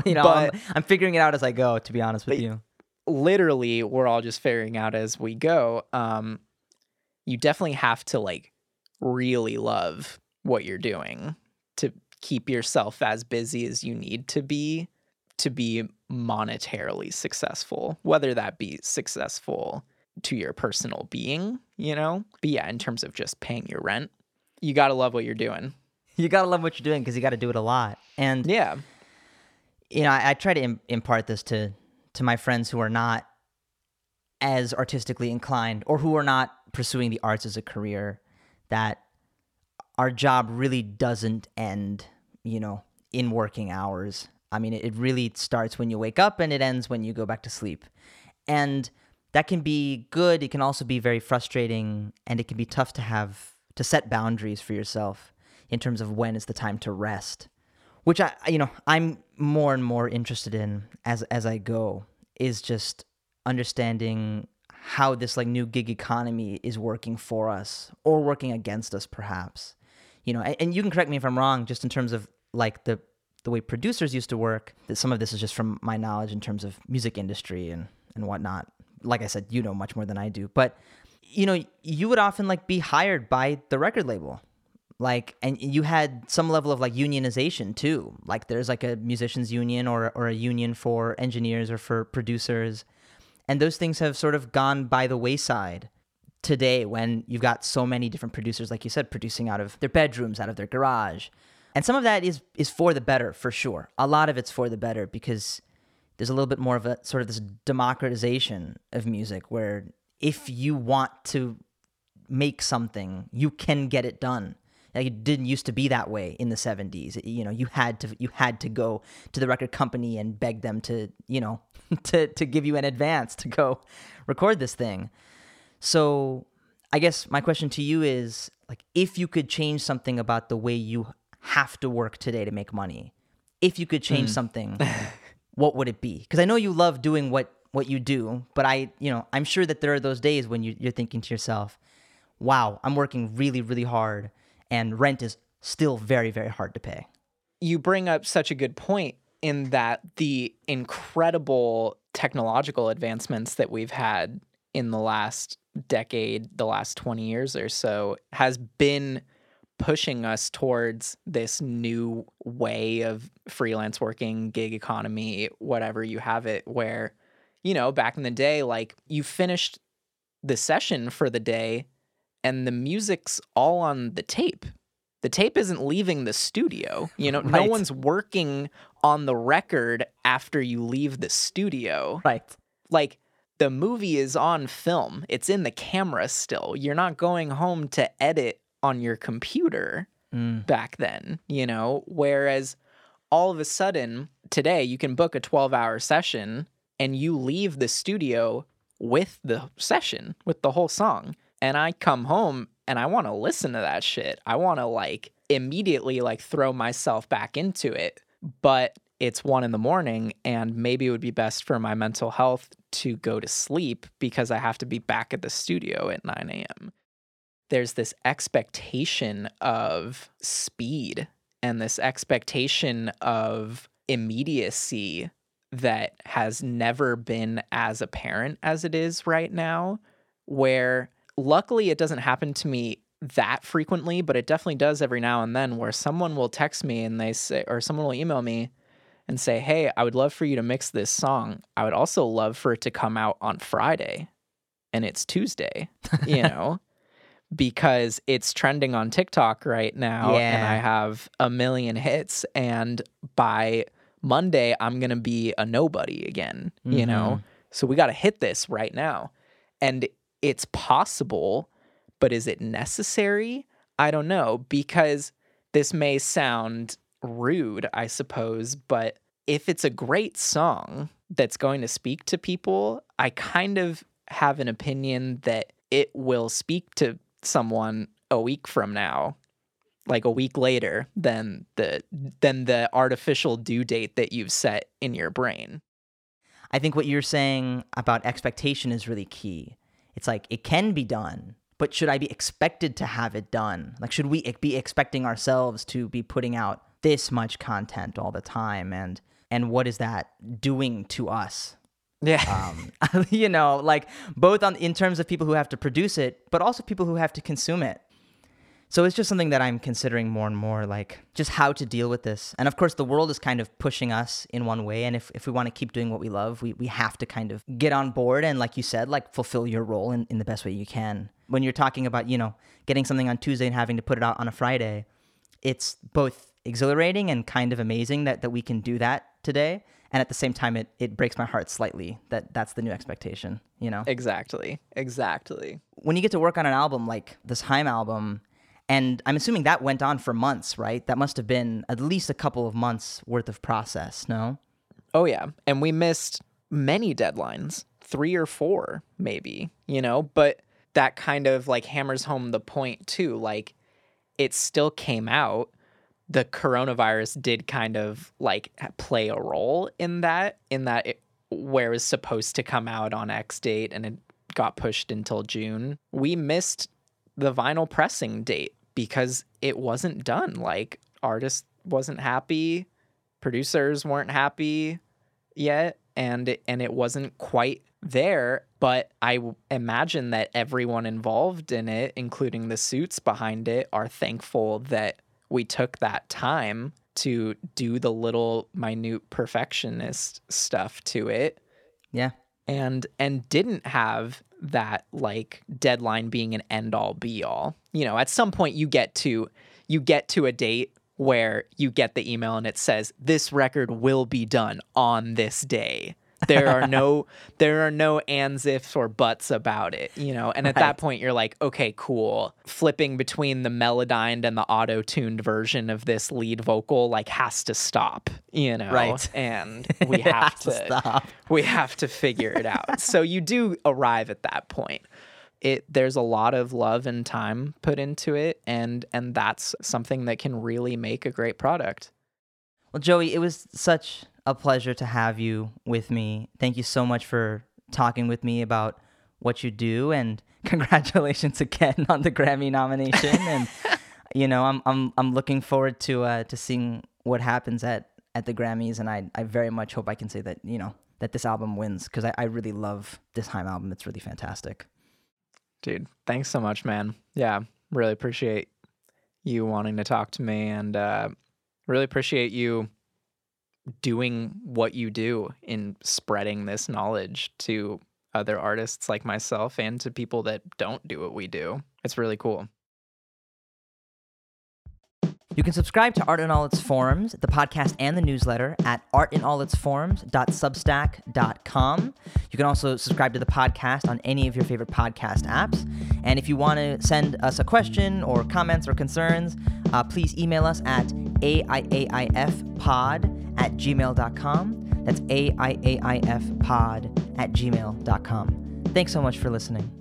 you know, but, I'm, I'm, figuring it out as I go. To be honest with you, literally, we're all just figuring out as we go. Um, you definitely have to like really love what you're doing to keep yourself as busy as you need to be to be monetarily successful, whether that be successful to your personal being, you know? But yeah, in terms of just paying your rent, you got to love what you're doing. You got to love what you're doing because you got to do it a lot. And, Yeah. you know, I, I try to Im- impart this to, to my friends who are not as artistically inclined or who are not pursuing the arts as a career that our job really doesn't end, you know, in working hours. I mean, it, really starts when you wake up and it ends when you go back to sleep. And that can be good. It can also be very frustrating and it can be tough to have to set boundaries for yourself in terms of when is the time to rest. Which I you know, I'm more and more interested in as as I go is just understanding how this like new gig economy is working for us or working against us perhaps you know and, and you can correct me if i'm wrong just in terms of like the the way producers used to work that some of this is just from my knowledge in terms of music industry and and whatnot. Like i said you know much more than i do. But you know you would often like be hired by the record label. Like and you had some level of like unionization too. Like there's like a musicians union or or a union for engineers or for producers. And those things have sort of gone by the wayside today when you've got so many different producers like you said producing out of their bedrooms out of their garage and some of that is is for the better for sure. A lot of it's for the better because there's a little bit more of a sort of this democratization of music where if you want to make something you can get it done. Like it didn't used to be that way in the 70s It- you know you had to you had to go to the record company and beg them to you know to to give you an advance to go record this thing. So i guess my question to you is like if you could change something about the way you have to work today to make money. If you could change hmm. something what would it be? Because i know you love doing what what you do but i you know i'm sure that there are those days when you, you're thinking to yourself wow i'm working really really hard and rent is still very very hard to pay. You bring up such a good point in that the incredible technological advancements that we've had in the last decade, the last 20 years or so, has been pushing us towards this new way of freelance working, gig economy, whatever you have it, where, you know, back in the day, like you finished the session for the day and the music's all on the tape. The tape isn't leaving the studio. You know, no one's working on the record after you leave the studio. right Like the movie is on film. It's in the camera still. You're not going home to edit on your computer Mm. back then, you know? Whereas all of a sudden, today you can book a 12 hour session and you leave the studio with the session, with the whole song. And I come home and I want to listen to that shit. I want to like immediately like throw myself back into it. But it's one in the morning and maybe it would be best for my mental health to go to sleep because I have to be back at the studio at 9 a.m there's this expectation of speed and this expectation of immediacy that has never been as apparent as it is right now. Where luckily it doesn't happen to me that frequently, but it definitely does every now and then where someone will text me and they say, or someone will email me and say, Hey, I would love for you to mix this song. I would also love for it to come out on Friday and it's Tuesday, you know? Because it's trending on TikTok right now and I have a million hits and by Monday I'm going to be a nobody again, you know. Mm-hmm. So we got to hit this right now. And it's possible, but is it necessary? I don't know because this may sound rude, I suppose, but if it's a great song that's going to speak to people, I kind of have an opinion that it will speak to someone a week from now like a week later than the than the artificial due date that you've set in your brain. I think what you're saying about expectation is really key. It's like it can be done, but should I be expected to have it done? Like, should we be expecting ourselves to be putting out this much content all the time? And and what is that doing to us? Yeah. Um, you know, like both on in terms of people who have to produce it, but also people who have to consume it. So it's just something that I'm considering more and more, like just how to deal with this. And of course, the world is kind of pushing us in one way. And if, if we want to keep doing what we love, we, we have to kind of get on board and, like you said, like fulfill your role in, in the best way you can. When you're talking about, you know, getting something on Tuesday and having to put it out on a Friday, it's both exhilarating and kind of amazing that, that we can do that today. And at the same time, it, it breaks my heart slightly that that's the new expectation, you know? Exactly. Exactly. When you get to work on an album like this Haim album, and I'm assuming that went on for months, right? That must have been at least a couple of months worth of process, no? Oh, yeah. And we missed many deadlines, three or four, maybe, you know? But that kind of like hammers home the point, too. Like, it still came out. The coronavirus did kind of like play a role in that, in that it, where it was supposed to come out on X date and it got pushed until June. We missed the vinyl pressing date because it wasn't done. Like artist wasn't happy, producers weren't happy yet, and it, and it wasn't quite there. But I imagine that everyone involved in it, including the suits behind it, are thankful that we took that time to do the little minute perfectionist stuff to it. Yeah. And and didn't have that like deadline being an end all be all. You know, at some point you get to you get to a date where you get the email and it says this record will be done on this day. There are no there are no ands ifs or buts about it, you know. And at Right. that point you're like, okay, cool. Flipping between the Melodyned and the auto-tuned version of this lead vocal like has to stop, you know. Right. And we have to to stop. we have to figure it out. so you do arrive at that point. It there's a lot of love and time put into it and and that's something that can really make a great product. Well, Joey, it was such a pleasure to have you with me. Thank you so much for talking with me about what you do and congratulations again on the Grammy nomination and you know, I'm I'm I'm looking forward to uh to seeing what happens at at the Grammys and I I very much hope I can say that, you know, that this album wins because I, I really love this Haim album. It's really fantastic. Dude, thanks so much, man. Yeah, really appreciate you wanting to talk to me and uh really appreciate you doing what you do in spreading this knowledge to other artists like myself and to people that don't do what we do. It's really cool. You can subscribe to Art in All Its Forms, the podcast and the newsletter at artinallitsforms.substack.com. You can also subscribe to the podcast on any of your favorite podcast apps. And if you want to send us a question or comments or concerns, uh, please email us at aiaifpod at gmail.com. That's aiaifpod at gmail.com. Thanks so much for listening.